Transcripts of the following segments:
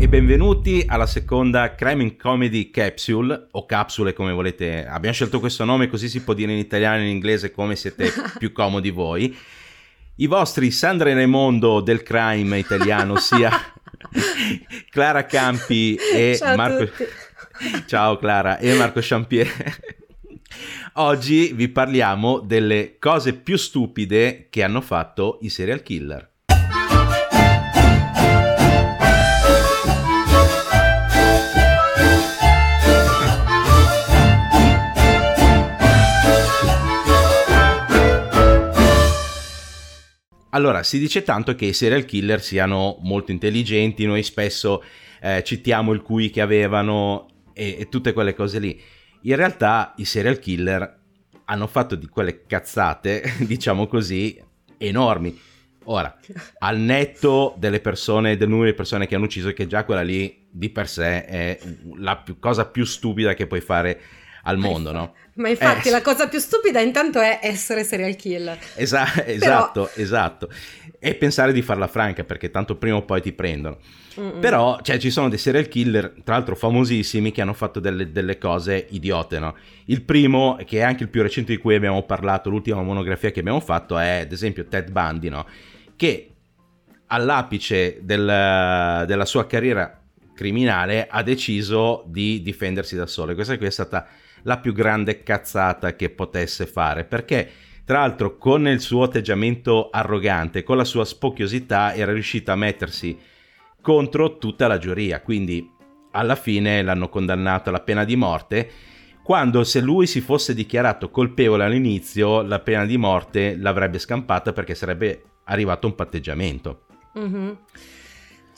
e benvenuti alla seconda Crime in Comedy Capsule o capsule come volete. Abbiamo scelto questo nome così si può dire in italiano e in inglese come siete più comodi voi. I vostri Sandra e Raimondo del crime italiano, sia Clara Campi e Ciao Marco Ciao Clara e Marco Champier. Oggi vi parliamo delle cose più stupide che hanno fatto i serial killer. Allora, si dice tanto che i serial killer siano molto intelligenti, noi spesso eh, citiamo il QI che avevano e, e, tutte quelle cose lì. In realtà i serial killer hanno fatto di quelle cazzate, diciamo così, enormi. Ora, al netto delle persone, del numero di persone che hanno ucciso, che già quella lì di per sé è la più, cosa più stupida che puoi fare al mondo, no? Ma infatti eh, la cosa più stupida intanto è essere serial killer. Esa- esatto, Però... esatto. E pensare di farla franca perché tanto prima o poi ti prendono. Mm-mm. Però cioè, ci sono dei serial killer, tra l'altro famosissimi, che hanno fatto delle, delle, cose idiote, no? Il primo, che è anche il più recente di cui abbiamo parlato, l'ultima monografia che abbiamo fatto, è ad esempio Ted Bundy, no? Che all'apice del, della sua carriera criminale ha deciso di difendersi da solo. E questa qui è stata la più grande cazzata che potesse fare, perché tra l'altro con il suo atteggiamento arrogante, con la sua spocchiosità, era riuscito a mettersi contro tutta la giuria, quindi alla fine l'hanno condannato alla pena di morte, quando se lui si fosse dichiarato colpevole all'inizio, la pena di morte l'avrebbe scampata perché sarebbe arrivato un patteggiamento. Mm-hmm.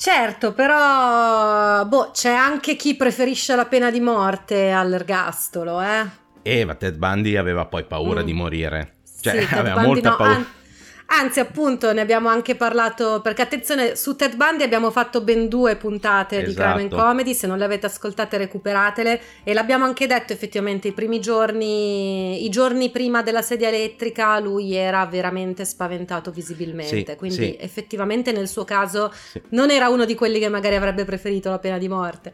Certo, però boh, c'è anche chi preferisce la pena di morte all'ergastolo, eh? Eh, ma Ted Bundy aveva poi paura mm. di morire. Cioè, sì, aveva molta no, paura. An- Anzi, appunto, ne abbiamo anche parlato, perché attenzione, su Ted Bundy abbiamo fatto ben due puntate esatto. di Crime and Comedy, se non le avete ascoltate recuperatele e l'abbiamo anche detto effettivamente i primi giorni, i giorni prima della sedia elettrica lui era veramente spaventato visibilmente, sì, quindi sì. effettivamente nel suo caso sì. non era uno di quelli che magari avrebbe preferito la pena di morte.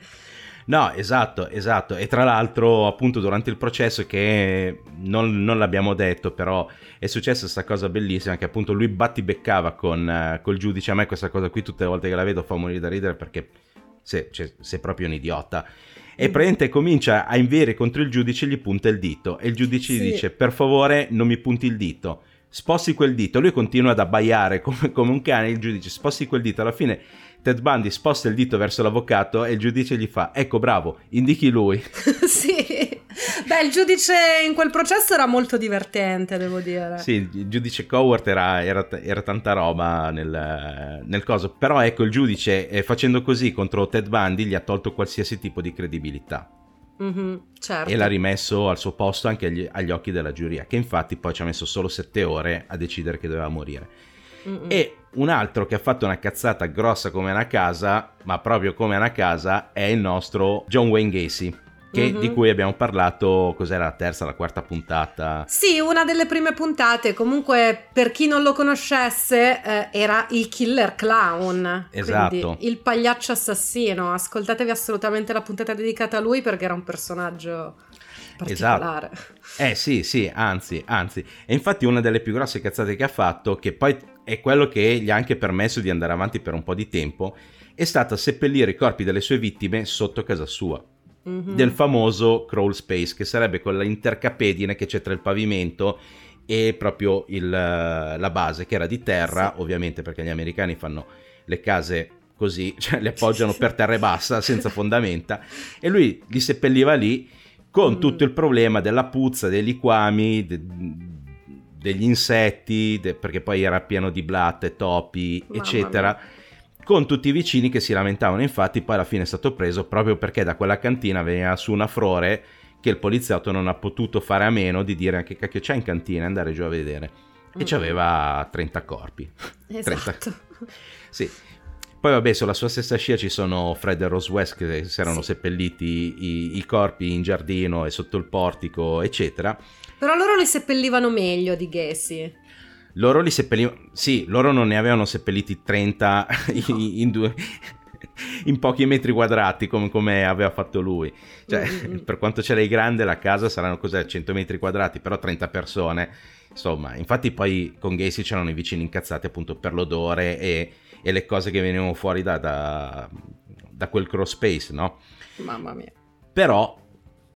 No, esatto, esatto. E tra l'altro, appunto, durante il processo, che non, non l'abbiamo detto, però è successa questa cosa bellissima, che appunto lui battibeccava con uh, col giudice. A me questa cosa qui, tutte le volte che la vedo, fa morire da ridere perché sei, cioè, sei proprio un idiota. E mm. praticamente comincia a inviare contro il giudice e gli punta il dito. E il giudice sì. gli dice, per favore, non mi punti il dito. Sposti quel dito. Lui continua ad abbaiare come, come un cane. Il giudice, sposti quel dito. Alla fine Ted Bundy sposta il dito verso l'avvocato e il giudice gli fa: Ecco, bravo, indichi lui. sì. Beh, il giudice in quel processo era molto divertente, devo dire. Sì, il giudice Coward era, era, era tanta roba nel, nel, coso. Però ecco, il giudice eh, facendo così contro Ted Bundy gli ha tolto qualsiasi tipo di credibilità. Mm-hmm, certo. E l'ha rimesso al suo posto anche agli, agli occhi della giuria, che infatti poi ci ha messo solo sette ore a decidere che doveva morire. Mm-mm. E un altro che ha fatto una cazzata grossa come una casa, ma proprio come una casa, è il nostro John Wayne Gacy. Che, mm-hmm. di cui abbiamo parlato, cos'era la terza, la quarta puntata? Sì, una delle prime puntate. Comunque, per chi non lo conoscesse, eh, era il killer clown. Esatto. il pagliaccio assassino. Ascoltatevi assolutamente la puntata dedicata a lui perché era un personaggio particolare. Esatto. Eh sì, sì, anzi, anzi. E infatti una delle più grosse cazzate che ha fatto, che poi è quello che gli ha anche permesso di andare avanti per un po' di tempo, è stata seppellire i corpi delle sue vittime sotto casa sua. Mm-hmm. Del famoso crawl space, che sarebbe quella intercapedine che c'è tra il pavimento e proprio il, la base, che era di terra, sì. ovviamente perché gli americani fanno le case così, cioè li appoggiano per terra e bassa, senza fondamenta, e lui li seppelliva lì con mm. tutto il problema della puzza, dei liquami, de, degli insetti, de, perché poi era pieno di blatte, topi, Mamma eccetera. Mia. Con tutti i vicini che si lamentavano, infatti, poi alla fine è stato preso proprio perché da quella cantina veniva su una frore che il poliziotto non ha potuto fare a meno di dire anche cacchio c'è in cantina, andare giù a vedere. E mm. c'aveva 30 corpi. Esatto. 30... Sì. Poi vabbè, sulla sua stessa scia ci sono Fred e Rose West che si erano sì. seppelliti i, i, corpi in giardino e sotto il portico, eccetera. Però loro li seppellivano meglio di Gacy. Loro li seppellivano... Sì, loro non ne avevano seppelliti 30 no. in, in, due... in pochi metri quadrati come, come aveva fatto lui. Cioè, mm-hmm. per quanto ce l'hai grande la casa saranno cos'è, 100 metri quadrati, però 30 persone. Insomma, infatti poi con Gacy c'erano i vicini incazzati appunto per l'odore e e le cose che venivano fuori da, da, da quel cross space, no? Mamma mia. Però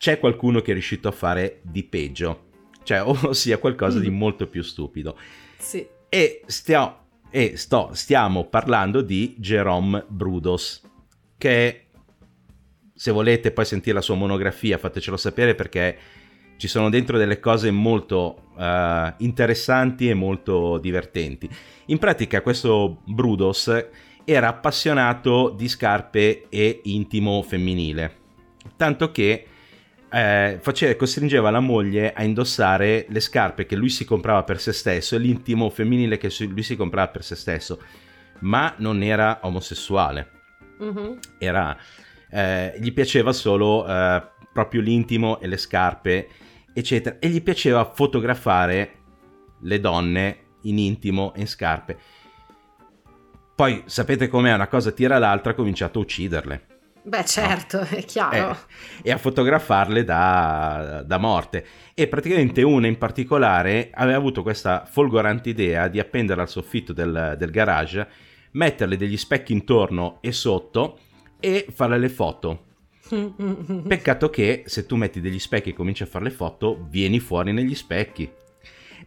C'è qualcuno che è riuscito a fare di peggio, cioè ossia qualcosa mm. di molto più stupido. Sì. E stiamo e sto, stiamo parlando di Jerome Brudos, che se volete poi sentire la sua monografia fatecelo sapere perché ci sono dentro delle cose molto uh, interessanti e molto divertenti. In pratica questo Brudos era appassionato di scarpe e intimo femminile, tanto che eh, faceva, costringeva la moglie a indossare le scarpe che lui si comprava per se stesso e l'intimo femminile che lui si comprava per se stesso, ma non era omosessuale, mm-hmm. era, eh, gli piaceva solo eh, proprio l'intimo e le scarpe eccetera. E gli piaceva fotografare le donne in intimo e in scarpe. Poi sapete com'è, una cosa tira l'altra, ha cominciato a ucciderle. Beh certo, no? è chiaro. Eh, e a fotografarle da, da, morte. E praticamente una in particolare aveva avuto questa folgorante idea di appenderla al soffitto del, del garage, metterle degli specchi intorno e sotto e farle le foto Peccato che se tu metti degli specchi e cominci a fare le foto, vieni fuori negli specchi.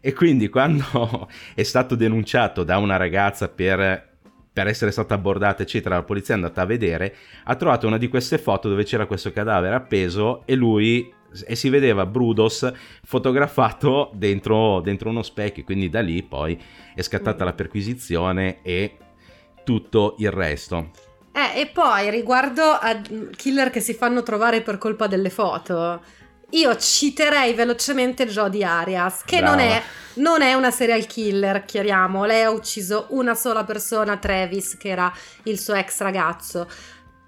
E quindi quando è stato denunciato da una ragazza per, per essere stata abbordata, eccetera, la polizia è andata a vedere, ha trovato una di queste foto dove c'era questo cadavere appeso e lui e si vedeva Brudos fotografato dentro, dentro uno specchio. Quindi da lì poi è scattata la perquisizione e tutto il resto. Eh, e poi riguardo a killer che si fanno trovare per colpa delle foto, io citerei velocemente Jodie Arias, che non è, non è, una serial killer, chiariamo. Lei ha ucciso una sola persona, Travis, che era il suo ex ragazzo.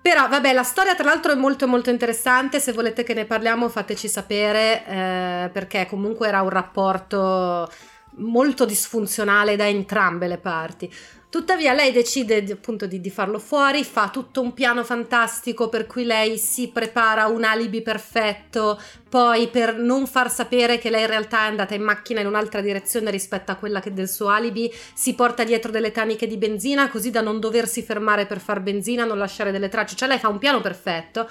Però vabbè, la storia tra l'altro è molto molto interessante, se volete che ne parliamo fateci sapere, eh, perché comunque era un rapporto molto disfunzionale da entrambe le parti. Tuttavia lei decide appunto di, di, farlo fuori, fa tutto un piano fantastico per cui lei si prepara un alibi perfetto, poi per non far sapere che lei in realtà è andata in macchina in un'altra direzione rispetto a quella del suo alibi, si porta dietro delle taniche di benzina così da non doversi fermare per far benzina, non lasciare delle tracce, cioè lei fa un piano perfetto.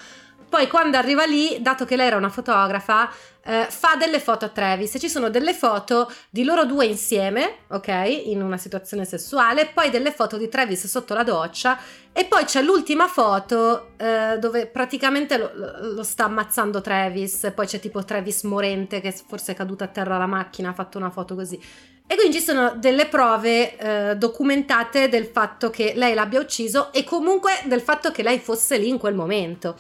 Poi quando arriva lì, dato che lei era una fotografa, eh, fa delle foto a Travis ci sono delle foto di loro due insieme, ok, in una situazione sessuale, poi delle foto di Travis sotto la doccia e poi c'è l'ultima foto eh, dove praticamente lo, lo, sta ammazzando Travis, poi c'è tipo Travis morente che forse è caduto a terra la macchina, ha fatto una foto così. E quindi ci sono delle prove eh, documentate del fatto che lei l'abbia ucciso e comunque del fatto che lei fosse lì in quel momento.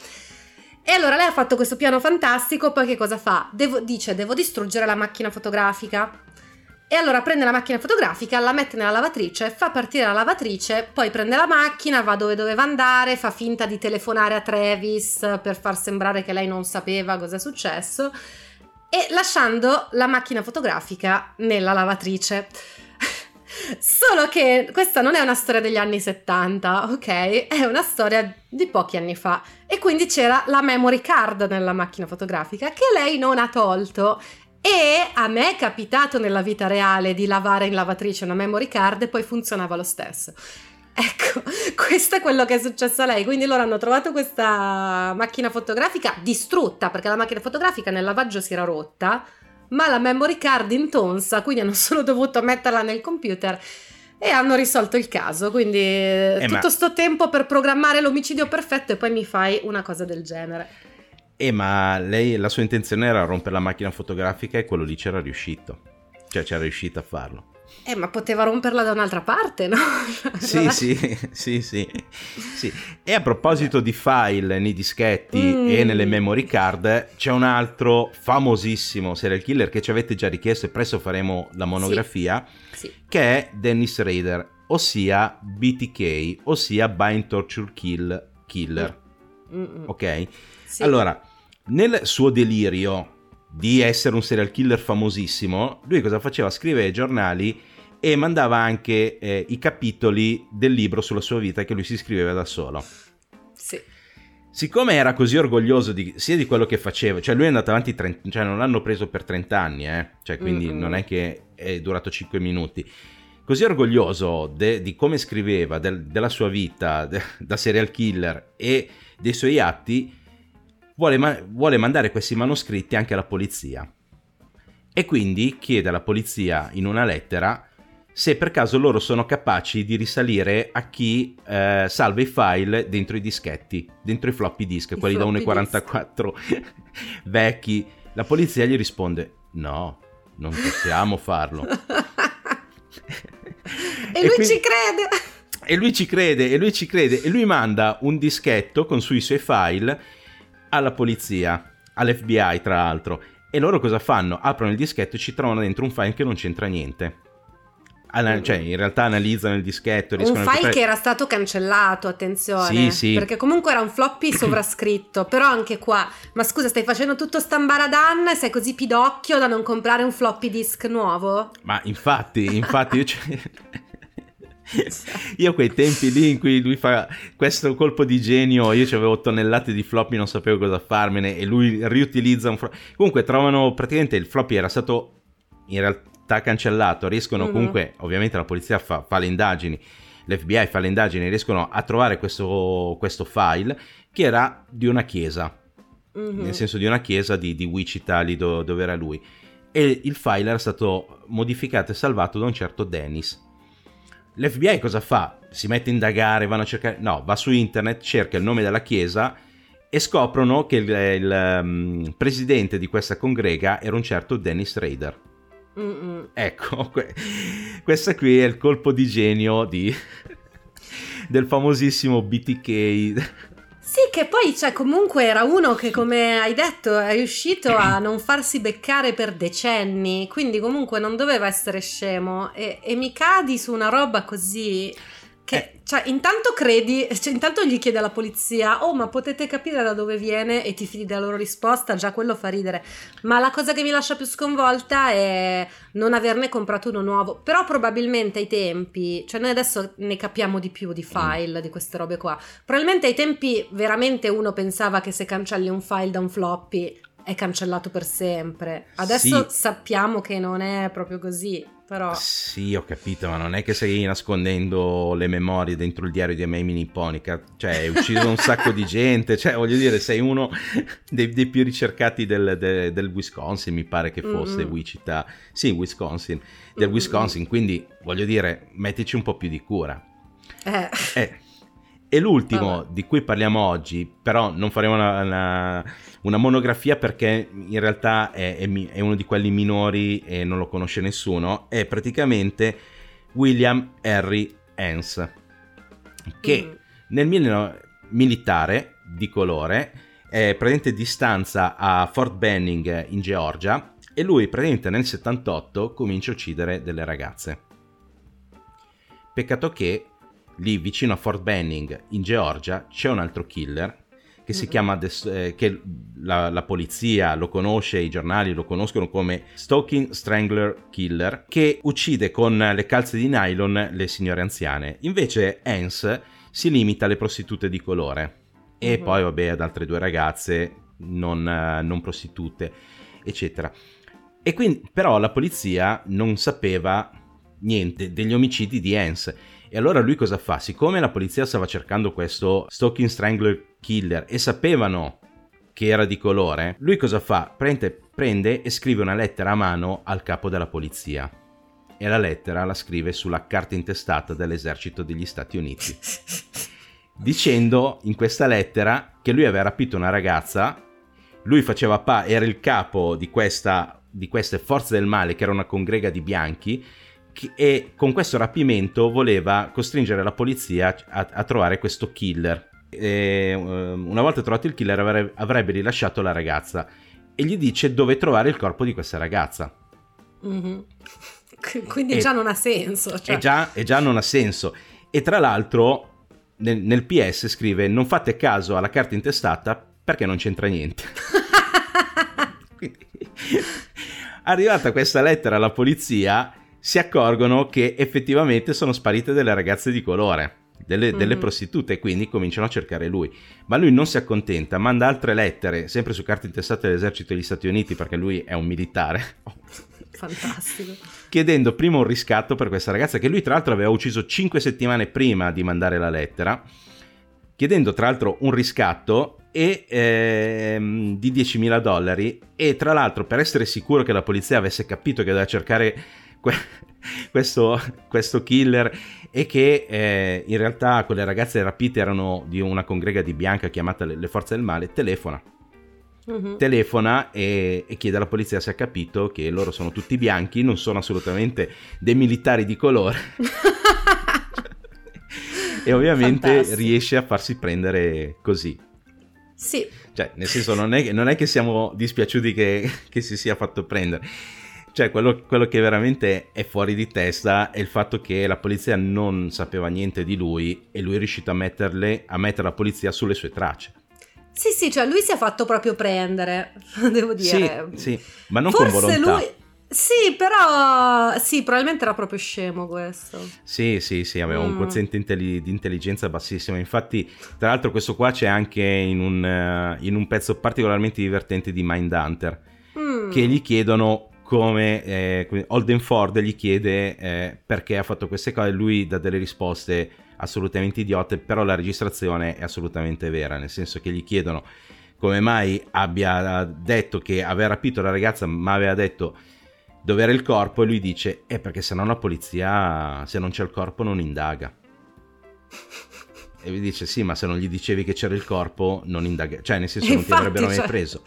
E allora lei ha fatto questo piano fantastico, poi che cosa fa? Devo, dice, devo distruggere la macchina fotografica. E allora prende la macchina fotografica, la mette nella lavatrice, fa partire la lavatrice, poi prende la macchina, va dove doveva andare, fa finta di telefonare a Travis per far sembrare che lei non sapeva cosa è successo e lasciando la macchina fotografica nella lavatrice. Solo che questa non è una storia degli anni 70, ok? È una storia di pochi anni fa. E quindi c'era la memory card nella macchina fotografica che lei non ha tolto. E a me è capitato nella vita reale di lavare in lavatrice una memory card e poi funzionava lo stesso. Ecco, questo è quello che è successo a lei. Quindi loro hanno trovato questa macchina fotografica distrutta perché la macchina fotografica nel lavaggio si era rotta, ma la memory card intonsa, quindi hanno solo dovuto metterla nel computer e hanno risolto il caso. Quindi eh, tutto ma... sto tempo per programmare l'omicidio perfetto e poi mi fai una cosa del genere. Eh, ma lei, la sua intenzione era rompere la macchina fotografica e quello lì c'era riuscito. Cioè c'era riuscito a farlo. Eh, ma poteva romperla da un'altra parte, no? sì, sì, sì, sì, sì. E a proposito di file nei dischetti mm. e nelle memory card, c'è un altro famosissimo serial killer che ci avete già richiesto e presto faremo la monografia, sì. Sì. che è Dennis Rader, ossia BTK, ossia Bind Torture Kill Killer. Mm. Ok? Sì. Allora, nel suo delirio di essere un serial killer famosissimo, lui cosa faceva? Scriveva ai giornali e mandava anche eh, i capitoli del libro sulla sua vita che lui si scriveva da solo. Sì. Siccome era così orgoglioso di, sia di quello che faceva, cioè lui è andato avanti, 30, cioè non l'hanno preso per 30 anni, eh? cioè quindi mm-hmm. non è che è durato 5 minuti. Così orgoglioso de, di come scriveva, del, della sua vita de, da serial killer e dei suoi atti, vuole, ma- vuole mandare questi manoscritti anche alla polizia. E quindi chiede alla polizia in una lettera se per caso loro sono capaci di risalire a chi eh, salva i file dentro i dischetti, dentro i floppy disk, I quelli floppy da 1,44 vecchi. La polizia gli risponde: No, non possiamo farlo. e, lui quindi... ci crede. E lui ci crede, e lui ci crede, e lui manda un dischetto con sui suoi file alla polizia, all'FBI tra l'altro. E loro cosa fanno? Aprono il dischetto e ci trovano dentro un file che non c'entra niente. Anal- cioè, in realtà analizzano il dischetto. Un file a... che era stato cancellato, attenzione. Sì, sì. Perché comunque era un floppy sovrascritto. però anche qua, ma scusa, stai facendo tutto stambaradan e sei così pidocchio da non comprare un floppy disk nuovo? Ma infatti, infatti, io... C- io quei tempi lì in cui lui fa questo colpo di genio, io avevo tonnellate di floppy, non sapevo cosa farmene e lui riutilizza un floppy. Comunque trovano praticamente il floppy era stato in realtà cancellato, riescono mm-hmm. comunque, ovviamente la polizia fa, fa, le indagini, l'FBI fa le indagini, riescono a trovare questo, questo file che era di una chiesa, mm-hmm. nel senso di una chiesa di, di Wichita lì do, dove era lui. E il file era stato modificato e salvato da un certo Dennis L'FBI cosa fa? Si mette a indagare, vanno a cercare... No, va su internet, cerca il nome della chiesa e scoprono che il, il um, presidente di questa congrega era un certo Dennis Rader. Mm-mm. Ecco, que- questo qui è il colpo di genio di... del famosissimo BTK sì, che poi, cioè, comunque era uno che, come hai detto, è riuscito a non farsi beccare per decenni, quindi comunque non doveva essere scemo. E, e mi cadi su una roba così che, eh. cioè, intanto credi, cioè, intanto gli chiede alla polizia, oh, ma potete capire da dove viene e ti fidi della loro risposta, già quello fa ridere. Ma la cosa che mi lascia più sconvolta è non averne comprato uno nuovo. Però probabilmente ai tempi, cioè noi adesso ne capiamo di più di file, mm. di queste robe qua. Probabilmente ai tempi veramente uno pensava che se cancelli un file da un floppy è cancellato per sempre. Adesso sì. sappiamo che non è proprio così. Però... Sì, ho capito, ma non è che stai nascondendo le memorie dentro il diario di Amy Nipponica. Cioè, hai ucciso un sacco di gente. Cioè, voglio dire, sei uno dei, dei più ricercati del, del, del, Wisconsin, mi pare che fosse mm-hmm. Wichita. Sì, Wisconsin. Del mm-hmm. Wisconsin, quindi, voglio dire, mettici un po' più di cura. Eh. eh. E l'ultimo Vabbè. di cui parliamo oggi, però non faremo una, una, una monografia perché in realtà è, è, è, uno di quelli minori e non lo conosce nessuno, è praticamente William Henry Hens, che mm. nel mil- militare di colore è praticamente di stanza a Fort Benning in Georgia e lui praticamente nel 78 comincia a uccidere delle ragazze. Peccato che lì vicino a Fort Benning in Georgia c'è un altro killer che si chiama, eh, che la, la, polizia lo conosce, i giornali lo conoscono come Stalking Strangler Killer, che uccide con le calze di nylon le signore anziane. Invece Hans si limita alle prostitute di colore e uh-huh. poi vabbè ad altre due ragazze non, non prostitute, eccetera. E quindi, però la polizia non sapeva niente degli omicidi di Hans. E allora lui cosa fa? Siccome la polizia stava cercando questo Stalking Strangler Killer e sapevano che era di colore, lui cosa fa? Prende, prende e scrive una lettera a mano al capo della polizia. E la lettera la scrive sulla carta intestata dell'esercito degli Stati Uniti. Dicendo in questa lettera che lui aveva rapito una ragazza, lui faceva pa- era il capo di questa di queste forze del male, che era una congrega di bianchi, e con questo rapimento voleva costringere la polizia a, a trovare questo killer. E, ehm, una volta trovato il killer avrebbe, avrebbe rilasciato la ragazza e gli dice dove trovare il corpo di questa ragazza. Mm-hmm. Quindi e, già non ha senso. Cioè. E, già, e, già, non ha senso. E tra l'altro nel, nel PS scrive non fate caso alla carta intestata perché non c'entra niente. Quindi, arrivata questa lettera alla polizia, si accorgono che effettivamente sono sparite delle ragazze di colore. Delle, mm-hmm. delle, prostitute, quindi cominciano a cercare lui. Ma lui non si accontenta, manda altre lettere, sempre su carte intestate dell'esercito degli Stati Uniti, perché lui è un militare. Fantastico. Chiedendo prima un riscatto per questa ragazza, che lui tra l'altro aveva ucciso 5 settimane prima di mandare la lettera. Chiedendo tra l'altro un riscatto e, ehm, di 10.000 dollari e tra l'altro per essere sicuro che la polizia avesse capito che doveva cercare questo, questo, killer e che eh, in realtà quelle ragazze rapite erano di una congrega di bianca chiamata le, le forze del male, telefona. Uh-huh. Telefona e, e, chiede alla polizia se ha capito che loro sono tutti bianchi, non sono assolutamente dei militari di colore. e ovviamente Fantastico. riesce a farsi prendere così. Sì. Cioè, nel senso, non è, non è che siamo dispiaciuti che, che, si sia fatto prendere. Cioè, quello, quello, che veramente è fuori di testa è il fatto che la polizia non sapeva niente di lui e lui è riuscito a, metterle, a mettere la polizia sulle sue tracce. Sì, sì, cioè lui si è fatto proprio prendere, devo dire. Sì, sì ma non Forse con volontà. Lui sì, però sì, probabilmente era proprio scemo questo. Sì, sì, sì, aveva mm. un quoziente intelli- di intelligenza bassissimo. Infatti, tra l'altro, questo qua c'è anche in un, uh, in un pezzo particolarmente divertente di Mindhunter, mm. che gli chiedono come eh, Holden Ford gli chiede eh, perché ha fatto queste cose, lui dà delle risposte assolutamente idiote, però la registrazione è assolutamente vera, nel senso che gli chiedono come mai abbia detto che aveva rapito la ragazza, ma aveva detto dove era il corpo e lui dice eh perché se no la polizia se non c'è il corpo non indaga. E lui dice sì ma se non gli dicevi che c'era il corpo non indaga cioè nel senso non ti avrebbero mai cioè... preso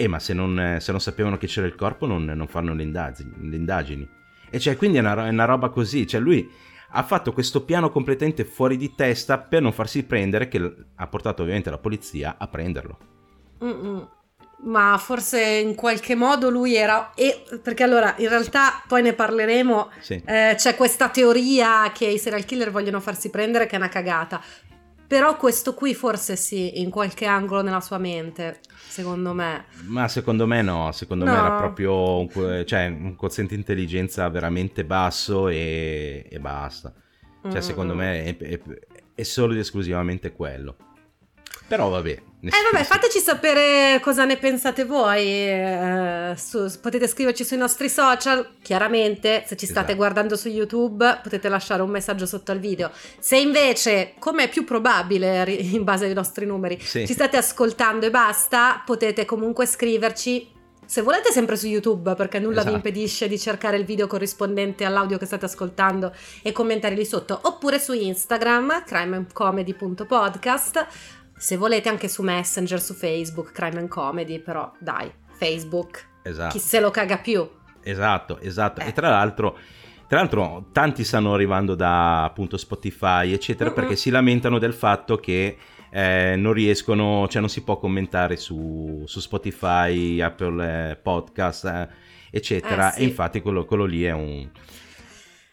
eh ma se non, se non, sapevano che c'era il corpo non, non fanno le indagini, le indagini, e cioè quindi è una, è una roba così. Cioè lui ha fatto questo piano completamente fuori di testa per non farsi prendere che ha portato ovviamente la polizia a prenderlo. Mm-mm. Ma forse in qualche modo lui era e, perché allora in realtà poi ne parleremo sì. eh, c'è questa teoria che i serial killer vogliono farsi prendere che è una cagata però questo qui forse sì in qualche angolo nella sua mente secondo me ma secondo me no secondo no. me era proprio un, cioè, un quoziente intelligenza veramente basso e, e basta cioè mm-hmm. secondo me è, è, è solo ed esclusivamente quello però vabbè. Eh vabbè, fateci sapere cosa ne pensate voi. Eh, su, potete scriverci sui nostri social. Chiaramente, se ci state esatto. guardando su YouTube, potete lasciare un messaggio sotto al video. Se invece, come è più probabile in base ai nostri numeri, sì. ci state ascoltando e basta, potete comunque scriverci se volete sempre su YouTube perché nulla esatto. vi impedisce di cercare il video corrispondente all'audio che state ascoltando e commentare lì sotto oppure su Instagram crimecomedy.podcast se volete anche su Messenger, su Facebook, Crime and Comedy, però dai, Facebook. Esatto. Chi se lo caga più. Esatto, esatto. Eh. E tra l'altro, tra l'altro tanti stanno arrivando da appunto Spotify, eccetera, mm-hmm. perché si lamentano del fatto che eh, non riescono, cioè non si può commentare su, su Spotify, Apple eh, Podcast, eh, eccetera. Eh, sì. E infatti quello, quello lì è un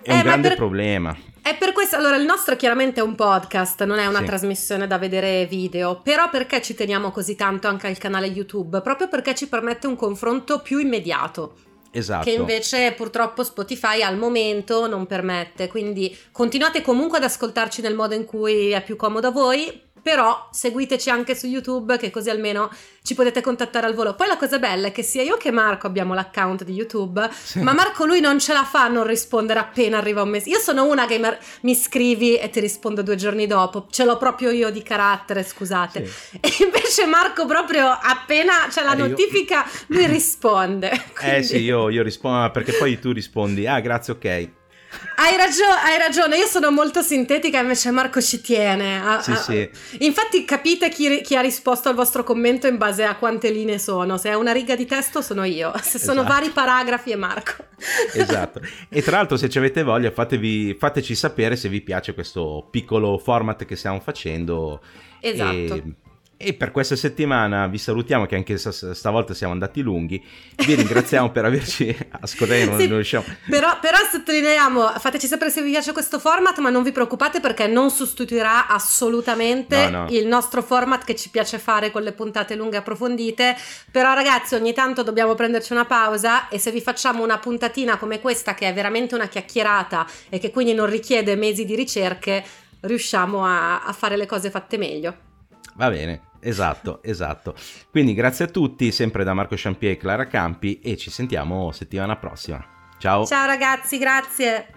È un eh, grande per... problema. È per questo, allora il nostro chiaramente è un podcast, non è una sì. trasmissione da vedere video, però perché ci teniamo così tanto anche al canale YouTube? Proprio perché ci permette un confronto più immediato. Esatto. Che invece purtroppo Spotify al momento non permette, quindi continuate comunque ad ascoltarci nel modo in cui è più comodo a voi, però seguiteci anche su YouTube che così almeno ci potete contattare al volo. Poi la cosa bella è che sia io che Marco abbiamo l'account di YouTube, sì. ma Marco lui non ce la fa a non rispondere appena arriva un messaggio. Io sono una che mi scrivi e ti rispondo due giorni dopo, ce l'ho proprio io di carattere, scusate. Sì. E invece Marco proprio appena c'è la eh, notifica io... lui risponde. Quindi... Eh sì, io, io rispondo perché poi tu rispondi, ah grazie, ok. Hai, ragio- hai, ragione, io sono molto sintetica, invece Marco ci tiene. A, sì, a... sì. Infatti capite chi, chi, ha risposto al vostro commento in base a quante linee sono. Se è una riga di testo sono io, se sono esatto. vari paragrafi è Marco. Esatto. E tra l'altro se ci avete voglia fatevi, fateci sapere se vi piace questo piccolo format che stiamo facendo. Esatto. E e per questa settimana vi salutiamo, che anche stavolta siamo andati lunghi. Vi ringraziamo per averci ascoltato. Sì, riusciamo... però, però, sottolineiamo, fateci sapere se vi piace questo format, ma non vi preoccupate perché non sostituirà assolutamente no, no. il nostro format che ci piace fare con le puntate lunghe e approfondite. Però, ragazzi, ogni tanto dobbiamo prenderci una pausa. E se vi facciamo una puntatina come questa, che è veramente una chiacchierata e che quindi non richiede mesi di ricerche, riusciamo a, a fare le cose fatte meglio. Va bene, esatto, esatto. Quindi grazie a tutti, sempre da Marco Champier e Clara Campi e ci sentiamo settimana prossima. Ciao. Ciao ragazzi, grazie.